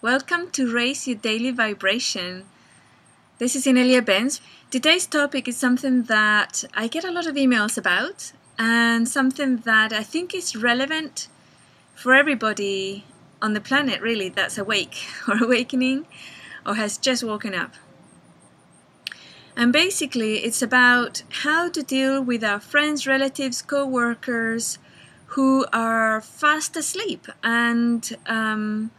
Welcome to Raise Your Daily Vibration. This is Inelia Benz. Today's topic is something that I get a lot of emails about and something that I think is relevant for everybody on the planet, really, that's awake or awakening or has just woken up. And basically, it's about how to deal with our friends, relatives, co workers who are fast asleep and um,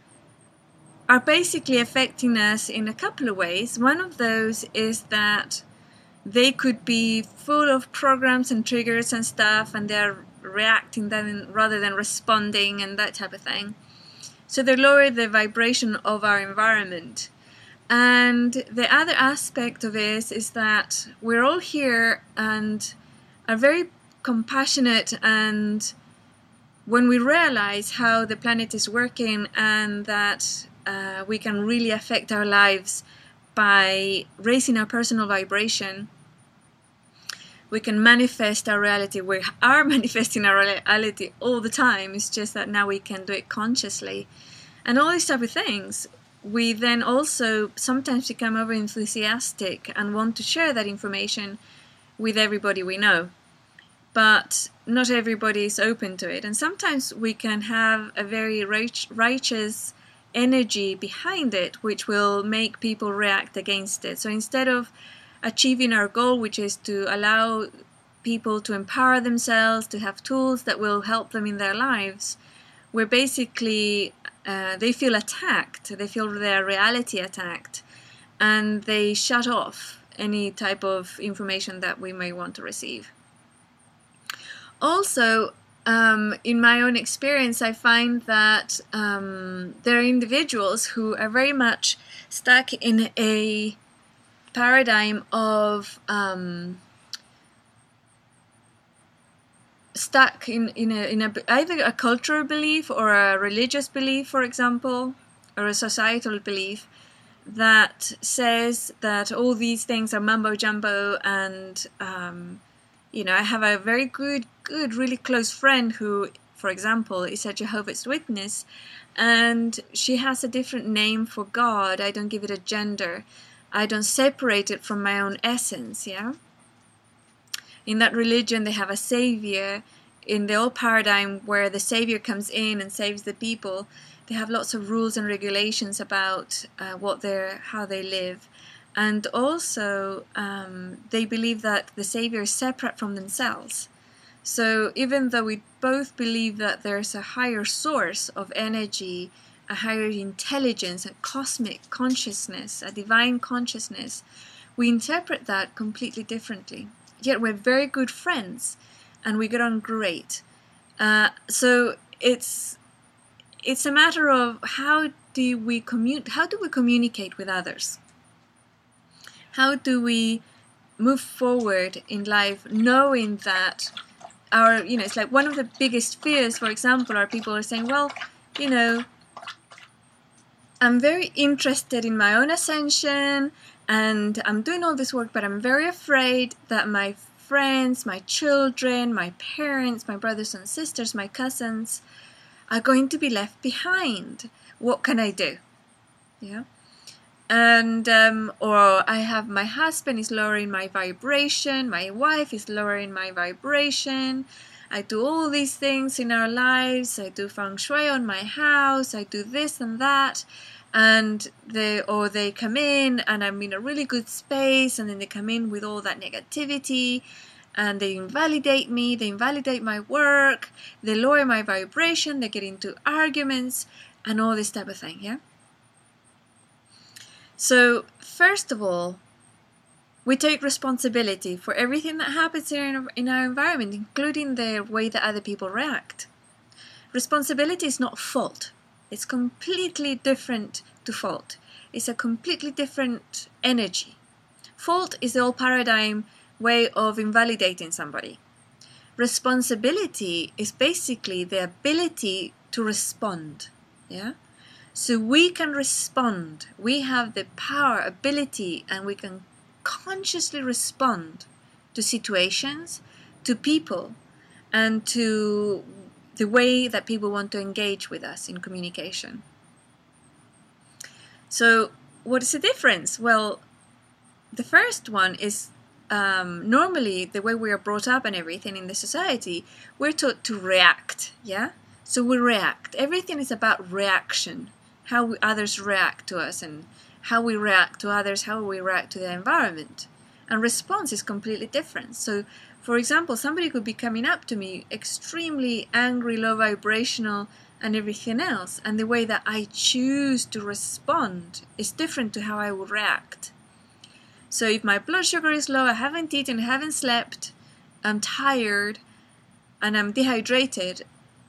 are basically affecting us in a couple of ways. One of those is that they could be full of programs and triggers and stuff, and they're reacting then rather than responding and that type of thing. So they lower the vibration of our environment. And the other aspect of this is that we're all here and are very compassionate and when we realize how the planet is working and that uh, we can really affect our lives by raising our personal vibration, we can manifest our reality. We are manifesting our reality all the time. It's just that now we can do it consciously. And all these type of things, we then also sometimes become over enthusiastic and want to share that information with everybody we know but not everybody is open to it. And sometimes we can have a very righteous energy behind it, which will make people react against it. So instead of achieving our goal, which is to allow people to empower themselves, to have tools that will help them in their lives, we're basically, uh, they feel attacked, they feel their reality attacked, and they shut off any type of information that we may want to receive also, um, in my own experience, I find that um, there are individuals who are very much stuck in a paradigm of um, stuck in in a, in a either a cultural belief or a religious belief, for example, or a societal belief that says that all these things are mumbo jumbo and um, you know, I have a very good, good, really close friend who, for example, is a Jehovah's Witness, and she has a different name for God. I don't give it a gender. I don't separate it from my own essence, yeah? In that religion, they have a savior. In the old paradigm where the savior comes in and saves the people, they have lots of rules and regulations about uh, what they're, how they live and also um, they believe that the Savior is separate from themselves. So even though we both believe that there's a higher source of energy, a higher intelligence, a cosmic consciousness, a divine consciousness, we interpret that completely differently. Yet we're very good friends, and we get on great. Uh, so it's it's a matter of how do we commute? How do we communicate with others? how do we move forward in life knowing that our you know it's like one of the biggest fears for example are people are saying well you know i'm very interested in my own ascension and i'm doing all this work but i'm very afraid that my friends my children my parents my brothers and sisters my cousins are going to be left behind. What can i do? Yeah and um, or I have my husband is lowering my vibration, my wife is lowering my vibration. I do all these things in our lives. I do feng shui on my house. I do this and that, and they or they come in and I'm in a really good space, and then they come in with all that negativity, and they invalidate me. They invalidate my work. They lower my vibration. They get into arguments and all this type of thing. Yeah. So, first of all, we take responsibility for everything that happens in, in our environment, including the way that other people react. Responsibility is not fault, it's completely different to fault. It's a completely different energy. Fault is the old paradigm way of invalidating somebody. Responsibility is basically the ability to respond. Yeah? So we can respond. We have the power, ability, and we can consciously respond to situations, to people, and to the way that people want to engage with us in communication. So, what is the difference? Well, the first one is um, normally the way we are brought up and everything in the society, we're taught to react. Yeah, so we react. Everything is about reaction, how others react to us, and how we react to others, how we react to the environment. And response is completely different. So, for example, somebody could be coming up to me extremely angry, low vibrational, and everything else, and the way that I choose to respond is different to how I would react. So if my blood sugar is low, I haven't eaten, haven't slept, I'm tired, and I'm dehydrated,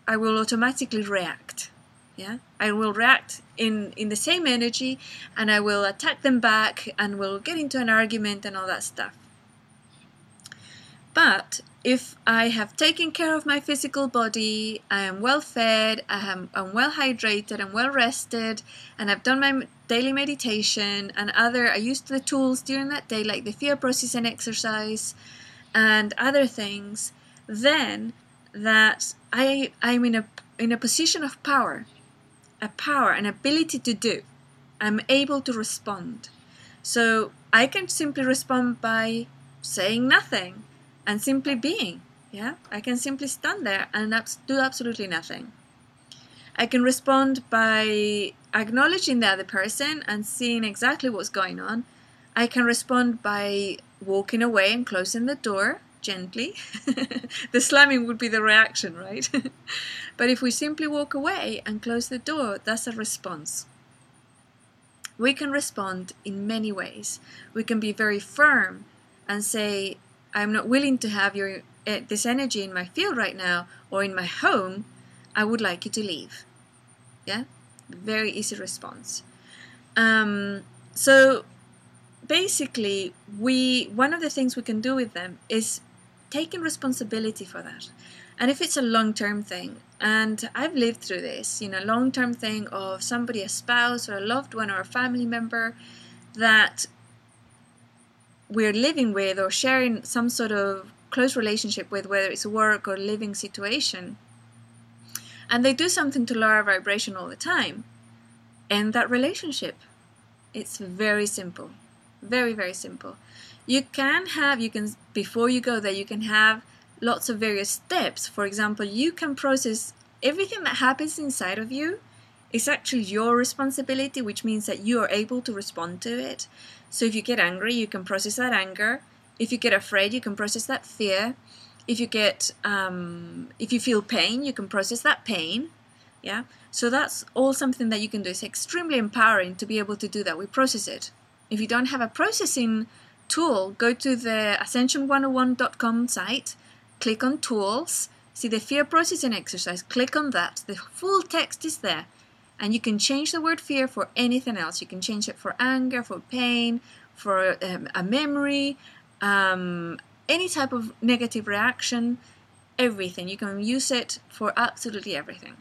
I will automatically react. Yeah, I will react in in the same energy, and I will attack them back, and we'll get into an argument and all that stuff. But if I have taken care of my physical body, I am well fed, I am I'm well hydrated, I'm well rested, and I've done my daily meditation and other, I used the tools during that day, like the fear processing exercise and other things, then that I I'm in a in a position of power, a power, an ability to do. I'm able to respond. So I can simply respond by saying nothing and simply being. Yeah, I can simply stand there and do absolutely nothing. I can respond by acknowledging the other person and seeing exactly what's going on. I can respond by walking away and closing the door gently. the slamming would be the reaction, right? but if we simply walk away and close the door, that's a response. We can respond in many ways. We can be very firm and say, I'm not willing to have your uh, this energy in my field right now or in my home. I would like you to leave. Yeah, very easy response. Um, so basically, we one of the things we can do with them is taking responsibility for that. And if it's a long term thing, and I've lived through this, you know, long term thing of somebody, a spouse or a loved one or a family member that we're living with or sharing some sort of close relationship with, whether it's work or living situation, and they do something to lower our vibration all the time, end that relationship. It's very simple. Very, very simple. You can have, you can, before you go there, you can have lots of various steps. For example, you can process everything that happens inside of you it's actually your responsibility, which means that you are able to respond to it. So if you get angry, you can process that anger. If you get afraid, you can process that fear. If you get, um, if you feel pain, you can process that pain. Yeah. So that's all something that you can do. It's extremely empowering to be able to do that. We process it. If you don't have a processing tool, go to the ascension101.com site, click on tools, see the fear processing exercise, click on that. The full text is there. And you can change the word fear for anything else. You can change it for anger, for pain, for um, a memory, um, any type of negative reaction, everything. You can use it for absolutely everything.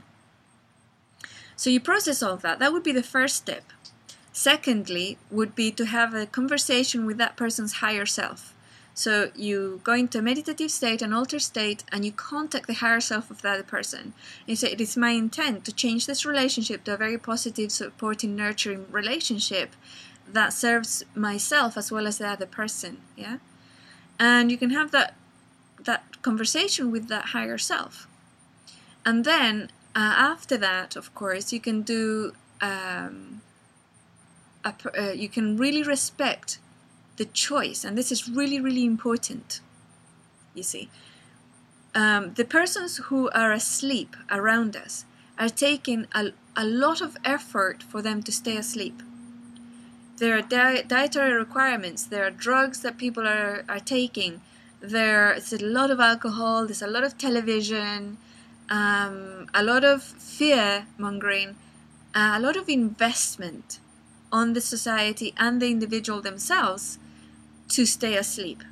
So you process all that. That would be the first step. Secondly, would be to have a conversation with that person's higher self. So you go into a meditative state, an altered state, and you contact the higher self of other person. You say, It is my intent to change this relationship to a very positive, supporting, nurturing relationship that serves myself as well as the other person. Yeah? And you can have that that conversation with that higher self. And then uh, after that, of course, you can do um, a, uh, you can really respect the choice, and this is really, really important. You see, um, the persons who are asleep around us are taking a, a lot of effort for them to stay asleep. There are di- dietary requirements, there are drugs that people are, are taking, there's a lot of alcohol, there's a lot of television, um, a lot of fear mongering, uh, a lot of investment on the society and the individual themselves to stay asleep.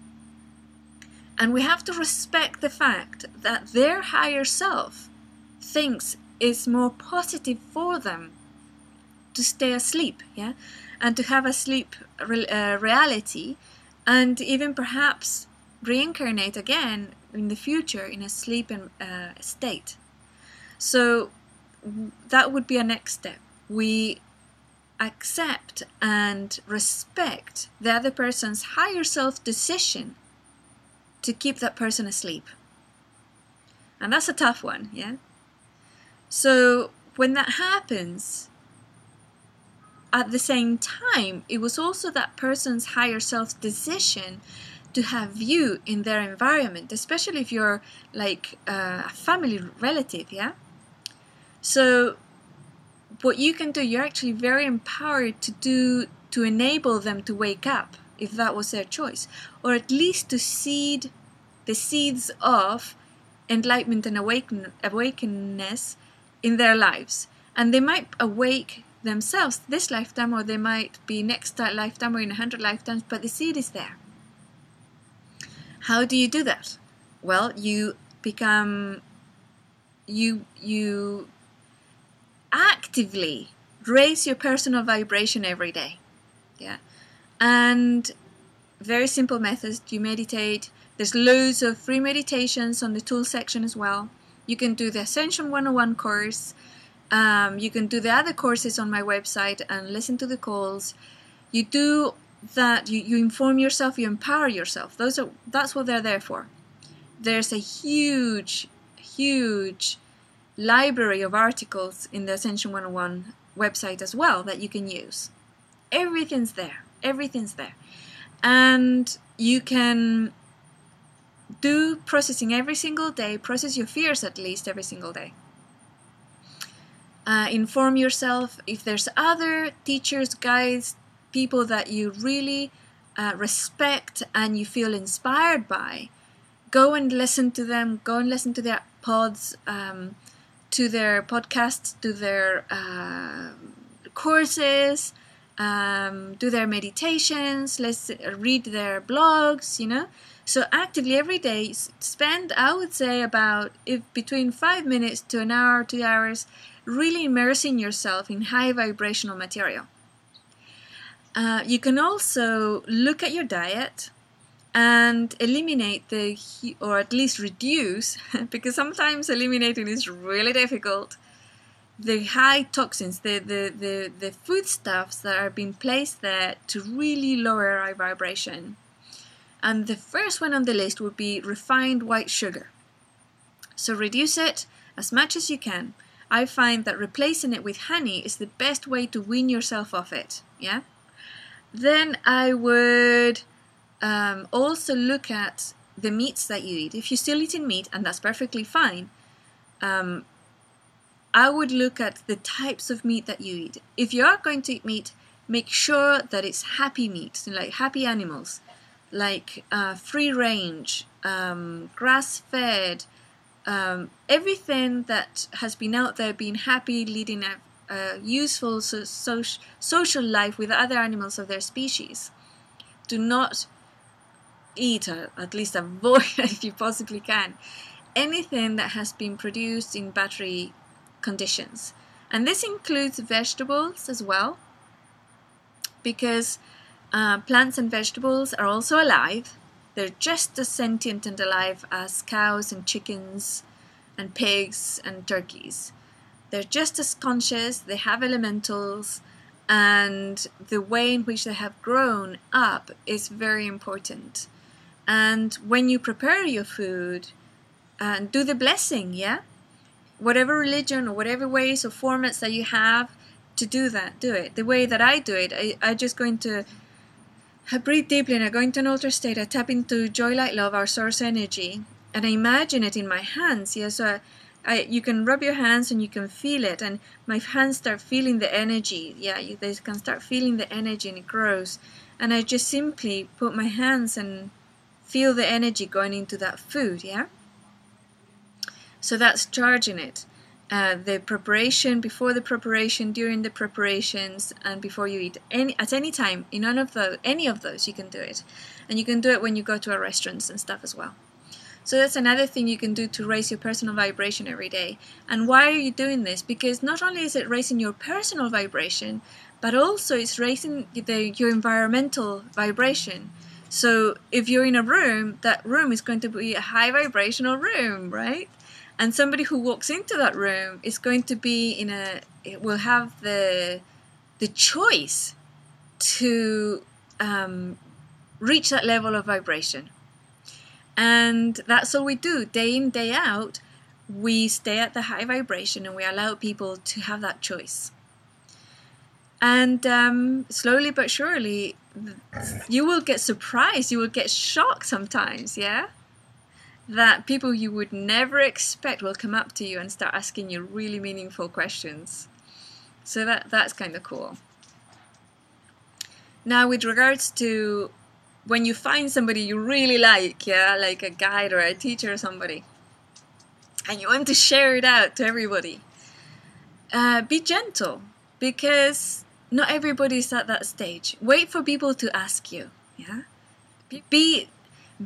And we have to respect the fact that their higher self thinks it's more positive for them to stay asleep, yeah, and to have a sleep re- uh, reality, and even perhaps reincarnate again in the future in a sleep uh, state. So that would be a next step. We accept and respect the other person's higher self decision to keep that person asleep. And that's a tough one, yeah? So when that happens, at the same time, it was also that person's higher self decision to have you in their environment, especially if you're like uh, a family relative, yeah? So what you can do, you're actually very empowered to do to enable them to wake up if that was their choice, or at least to seed the seeds of enlightenment and awaken awakenness in their lives. And they might awake themselves this lifetime, or they might be next lifetime or in a hundred lifetimes, but the seed is there. How do you do that? Well, you become you you actively raise your personal vibration every day. Yeah. And very simple methods. You meditate. There's loads of free meditations on the tool section as well. You can do the Ascension 101 course. Um, you can do the other courses on my website and listen to the calls. You do that. You, you inform yourself. You empower yourself. Those are that's what they're there for. There's a huge, huge library of articles in the Ascension 101 website as well that you can use. Everything's there. Everything's there. And you can do processing every single day, process your fears at least every single day. Uh, inform yourself if there's other teachers, guides, people that you really uh, respect and you feel inspired by. Go and listen to them. Go and listen to their pods. Um, to their podcasts, to their uh, courses, um, do their meditations, let's read their blogs, you know. So actively every day, spend I would say about if between five minutes to an hour, two hours, really immersing yourself in high vibrational material. Uh, you can also look at your diet and eliminate the or at least reduce because sometimes eliminating is really difficult the high toxins the the the, the foodstuffs that are being placed there to really lower our vibration. And the first one on the list would be refined white sugar. So reduce it as much as you can. I find that replacing it with honey is the best way to wean yourself off it yeah? Then i would um, also look at the meats that you eat. If you're still eating meat, and that's perfectly fine, um, I would look at the types of meat that you eat. If you are going to eat meat, make sure that it's happy meat, like happy animals, like uh, free range, um, grass fed, um, everything that has been out there being happy, leading a, a useful so, so, social life with other animals of their species. Do not eat or at least avoid if you possibly can anything that has been produced in battery conditions. And this includes vegetables as well because uh, plants and vegetables are also alive. They're just as sentient and alive as cows and chickens and pigs and turkeys. They're just as conscious they have elementals and the way in which they have grown up is very important and when you prepare your food, uh, do the blessing, yeah? Whatever religion or whatever ways or formats that you have to do that, do it. The way that I do it, I, I just go into, I breathe deeply and I go into an state. I tap into joy, light, love, our source energy, and I imagine it in my hands. Yeah, so I, I, you can rub your hands and you can feel it, and my hands start feeling the energy. Yeah, you, they can start feeling the energy and it grows. And I just simply put my hands and feel the energy going into that food, yeah? So that's charging it. Uh, the preparation, before the preparation, during the preparations, and before you eat. Any at any time, in none of the any of those, you can do it, and you can do it when you go to our restaurants and stuff as well. So that's another thing you can do to raise your personal vibration every day. And why are you doing this? Because not only is it raising your personal vibration, but also it's raising the, your environmental vibration. So if you're in a room, that room is going to be a high vibrational room, right? And somebody who walks into that room is going to be in a will have the the choice to um, reach that level of vibration. And that's all we do day in, day out. We stay at the high vibration and we allow people to have that choice. And um, slowly but surely, you will get surprised, you will get shocked sometimes, yeah? That people you would never expect will come up to you and start asking you really meaningful questions. So that that's kind of cool. Now, with regards to when you find somebody you really like, yeah, like a guide or a teacher or somebody, and you want to share it out to everybody, uh, be gentle because not everybody's at that stage. Wait for people to ask you, yeah. Be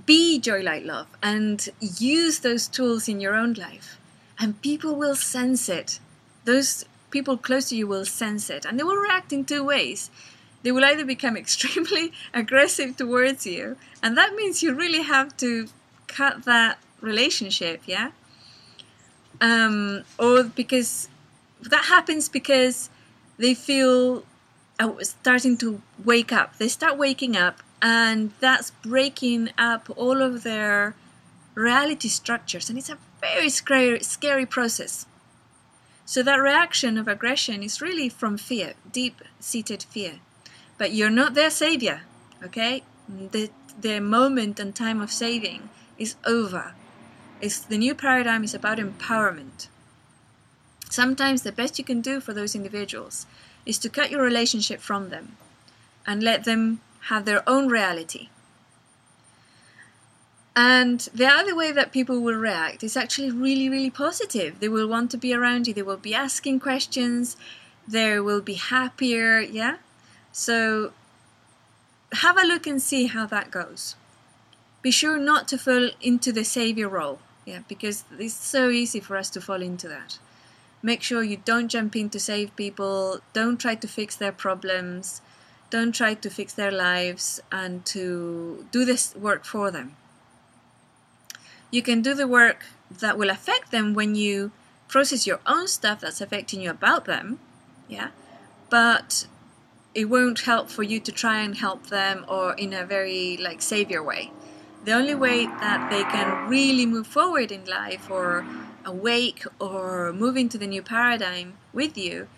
be joy, light, love, and use those tools in your own life, and people will sense it. Those people close to you will sense it, and they will react in two ways they will either become extremely aggressive towards you, and that means you really have to cut that relationship, yeah? Um, or because that happens because they feel starting to wake up. They start waking up, and that's breaking up all of their reality structures, and it's a very scary, scary process. So that reaction of aggression is really from fear, deep-seated fear. But you're not their savior, okay? The, the moment and time of saving is over. It's, the new paradigm is about empowerment. Sometimes the best you can do for those individuals is to cut your relationship from them and let them have their own reality. And the other way that people will react is actually really, really positive. They will want to be around you, they will be asking questions, they will be happier, yeah? So have a look and see how that goes. Be sure not to fall into the savior role, yeah, because it's so easy for us to fall into that. Make sure you don't jump in to save people, don't try to fix their problems, don't try to fix their lives and to do this work for them. You can do the work that will affect them when you process your own stuff that's affecting you about them, yeah, but it won't help for you to try and help them or in a very like savior way. The only way that they can really move forward in life or awake or moving to the new paradigm with you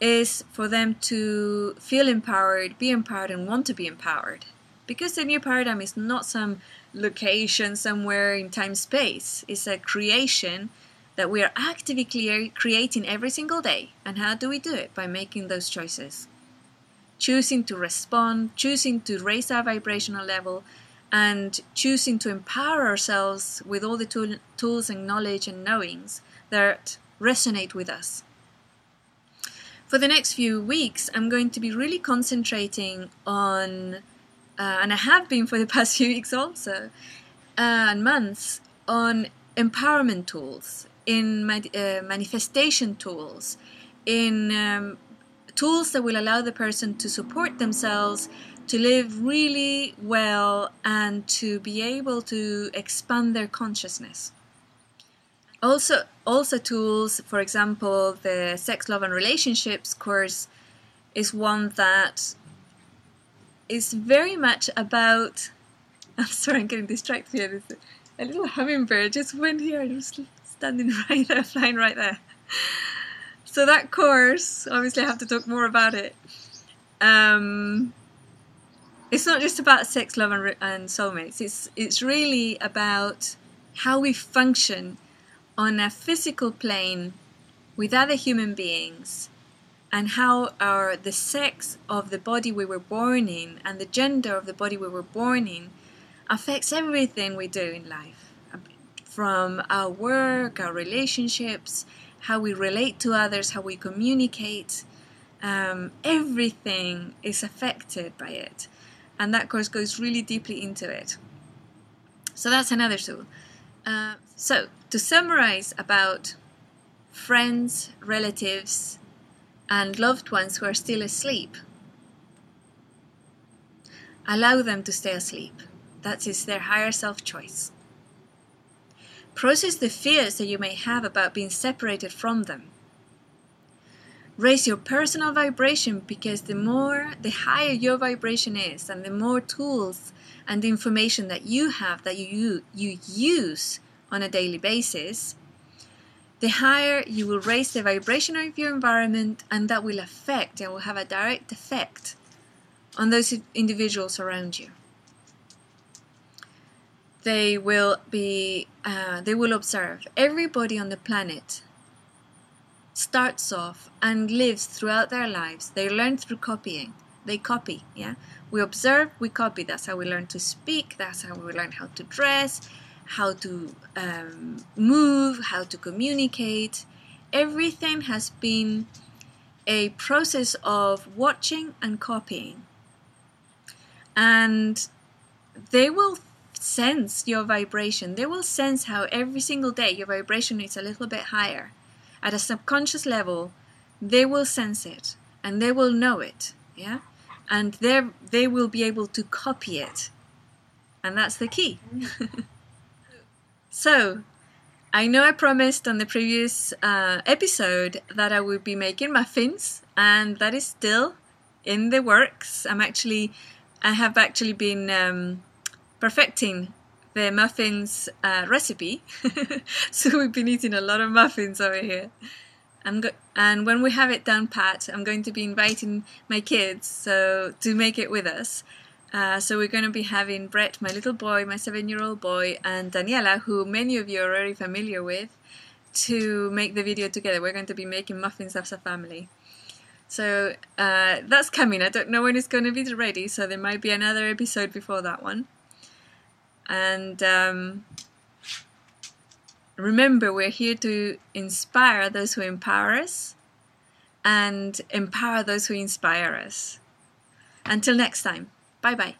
is for them to feel empowered, be empowered, and want to be empowered. Because the new paradigm is not some location somewhere in time space, it's a creation that we are actively creating every single day. And how do we do it? By making those choices choosing to respond, choosing to raise our vibrational level, and choosing to empower ourselves with all the tool, tools and knowledge and knowings that resonate with us. For the next few weeks, I'm going to be really concentrating on, uh, and I have been for the past few weeks also, uh, and months, on empowerment tools, in uh, manifestation tools, in um, tools that will allow the person to support themselves, to live really well, and to be able to expand their consciousness. Also, also tools, for example, the Sex, Love, and Relationships course is one that is very much about. I'm sorry, I'm getting distracted here. There's a little hummingbird just went here and was standing right there, flying right there. So that course, obviously, I have to talk more about it. Um, it's not just about sex, love, and, and soulmates. It's it's really about how we function on a physical plane with other human beings and how our the sex of the body we were born in and the gender of the body we were born in affects everything we do in life from our work our relationships how we relate to others, how we communicate. Um, everything is affected by it. And that course goes really deeply into it. So that's another tool. Uh, so, to summarize about friends, relatives, and loved ones who are still asleep, allow them to stay asleep. That is their higher self choice. Process the fears that you may have about being separated from them. Raise your personal vibration because the more the higher your vibration is and the more tools and information that you have that you you use on a daily basis the higher you will raise the vibration of your environment and that will affect and will have a direct effect on those individuals around you. They will be uh, they will observe everybody on the planet starts off and lives throughout their lives. They learn through copying. They copy yeah? We observe we copy. That's how we learn to speak. That's how we learn how to dress how to um, move how to communicate. Everything has been a process of watching and copying. And they will sense your vibration. They will sense how every single day your vibration is a little bit higher. At a subconscious level, they will sense it and they will know it. Yeah? And they they will be able to copy it. And that's the key. so, I know I promised on the previous uh, episode that I would be making muffins, and that is still in the works. I'm actually, I have actually been um, perfecting the muffins uh, recipe. so we've been eating a lot of muffins over here. Go- and when we have it done pat, I'm going to be inviting my kids so to make it with us. Uh, so we're going to be having Brett, my little boy, my seven-year-old boy, and Daniela, who many of you are already familiar with, to make the video together. We're going to be making muffins as a family. So uh, that's coming. I don't know when it's going to be ready, so there might be another episode before that one. And um, remember, we're here to inspire those who empower us and empower those who inspire us. Until next time, bye bye.